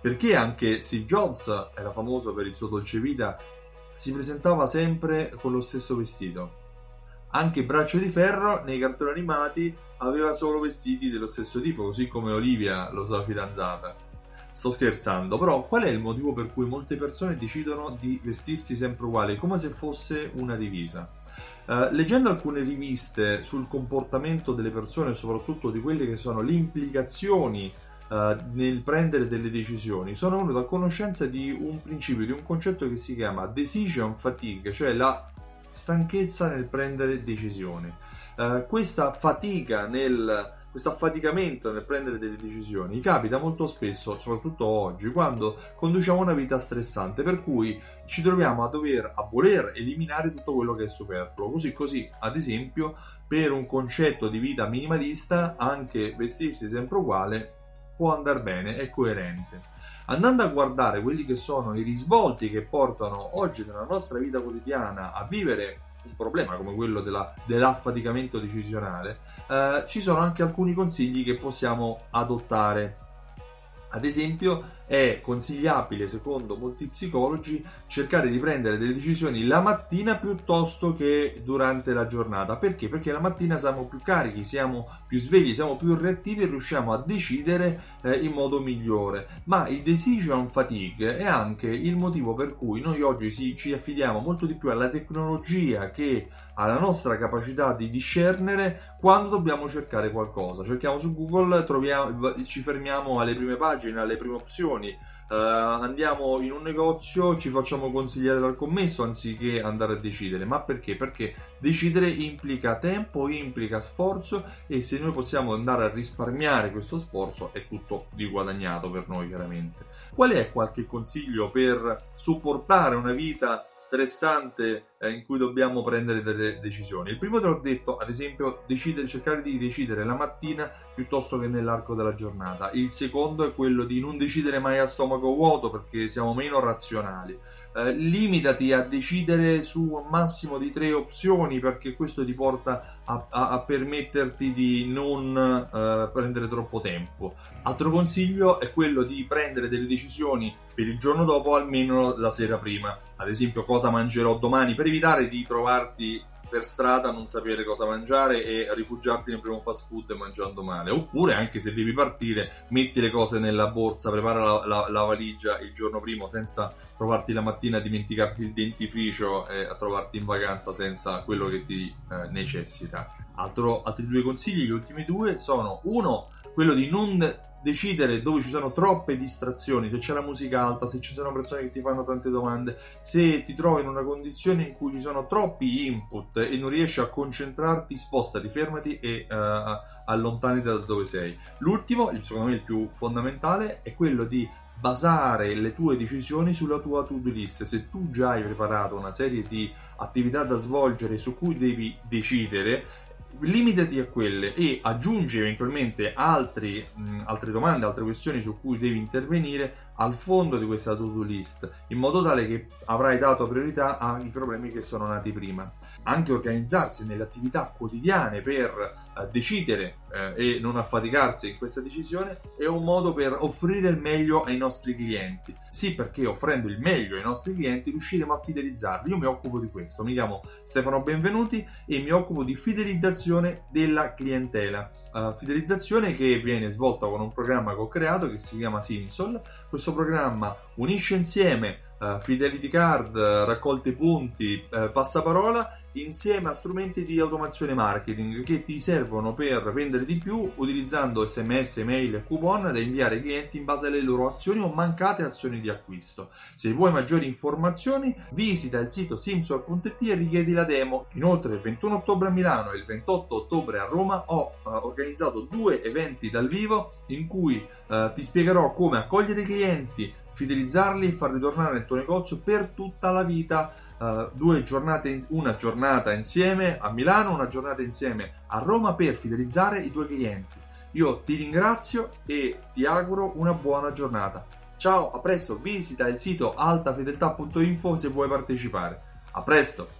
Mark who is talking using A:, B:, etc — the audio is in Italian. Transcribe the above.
A: Perché anche Steve Jobs era famoso per il suo dolce vita, si presentava sempre con lo stesso vestito. Anche Braccio di Ferro nei cartoni animati aveva solo vestiti dello stesso tipo, così come Olivia, lo sua fidanzata. Sto scherzando, però qual è il motivo per cui molte persone decidono di vestirsi sempre uguali, come se fosse una divisa? Uh, leggendo alcune riviste sul comportamento delle persone, soprattutto di quelle che sono le implicazioni uh, nel prendere delle decisioni, sono venuto a conoscenza di un principio, di un concetto che si chiama decision fatigue, cioè la stanchezza nel prendere decisioni. Uh, questa fatica nel questo affaticamento nel prendere delle decisioni capita molto spesso, soprattutto oggi, quando conduciamo una vita stressante, per cui ci troviamo a dover a voler eliminare tutto quello che è superfluo. Così, così, ad esempio, per un concetto di vita minimalista, anche vestirsi sempre uguale può andare bene, è coerente. Andando a guardare quelli che sono i risvolti che portano oggi nella nostra vita quotidiana a vivere un problema come quello della, dell'affaticamento decisionale, eh, ci sono anche alcuni consigli che possiamo adottare. Ad esempio, è consigliabile, secondo molti psicologi, cercare di prendere delle decisioni la mattina piuttosto che durante la giornata. Perché? Perché la mattina siamo più carichi, siamo più svegli, siamo più reattivi e riusciamo a decidere eh, in modo migliore. Ma il decision fatigue è anche il motivo per cui noi oggi si, ci affidiamo molto di più alla tecnologia che alla nostra capacità di discernere quando dobbiamo cercare qualcosa. Cerchiamo su Google, troviamo, ci fermiamo alle prime pagine, alle prime opzioni opzioni. Uh, andiamo in un negozio, ci facciamo consigliare dal commesso anziché andare a decidere. Ma perché? Perché decidere implica tempo, implica sforzo e se noi possiamo andare a risparmiare questo sforzo è tutto di guadagnato per noi chiaramente. Qual è qualche consiglio per supportare una vita stressante eh, in cui dobbiamo prendere delle decisioni? Il primo te l'ho detto, ad esempio, decidere, cercare di decidere la mattina piuttosto che nell'arco della giornata. Il secondo è quello di non decidere mai a stomaco vuoto perché siamo meno razionali. Eh, limitati a decidere su un massimo di tre opzioni perché questo ti porta a, a, a permetterti di non uh, prendere troppo tempo. Altro consiglio è quello di prendere delle decisioni per il giorno dopo almeno la sera prima. Ad esempio cosa mangerò domani per evitare di trovarti per strada non sapere cosa mangiare e rifugiarti nel primo fast food mangiando male. Oppure, anche se devi partire, metti le cose nella borsa, prepara la, la, la valigia il giorno prima senza trovarti la mattina a dimenticarti il dentifricio e a trovarti in vacanza senza quello che ti eh, necessita. Altro, altri due consigli, gli ultimi due, sono uno, quello di non decidere dove ci sono troppe distrazioni, se c'è la musica alta, se ci sono persone che ti fanno tante domande, se ti trovi in una condizione in cui ci sono troppi input e non riesci a concentrarti, spostati, fermati e uh, allontanati da dove sei. L'ultimo, secondo me il più fondamentale, è quello di basare le tue decisioni sulla tua to-do list. Se tu già hai preparato una serie di attività da svolgere su cui devi decidere, limitati a quelle e aggiungi eventualmente altri, mh, altre domande, altre questioni su cui devi intervenire al fondo di questa to-do list, in modo tale che avrai dato priorità ai problemi che sono nati prima. Anche organizzarsi nelle attività quotidiane per eh, decidere eh, e non affaticarsi in questa decisione è un modo per offrire il meglio ai nostri clienti. Sì, perché offrendo il meglio ai nostri clienti riusciremo a fidelizzarli. Io mi occupo di questo, mi chiamo Stefano Benvenuti e mi occupo di fidelizzazione della clientela. Uh, fidelizzazione che viene svolta con un programma che ho creato che si chiama Simsol. Questo programma unisce insieme eh, fidelity card, raccolte punti, eh, passaparola, insieme a strumenti di automazione marketing che ti servono per vendere di più utilizzando sms, mail e coupon da inviare ai clienti in base alle loro azioni o mancate azioni di acquisto. Se vuoi maggiori informazioni, visita il sito simsol.it e richiedi la demo. Inoltre il 21 ottobre a Milano e il 28 ottobre a Roma ho eh, organizzato due eventi dal vivo in cui eh, ti spiegherò come accogliere i clienti, fidelizzarli e farli tornare nel tuo negozio per tutta la vita. Uh, due giornate, una giornata insieme a Milano, una giornata insieme a Roma per fidelizzare i tuoi clienti. Io ti ringrazio e ti auguro una buona giornata. Ciao, a presto, visita il sito altafedeltà.info se vuoi partecipare. A presto!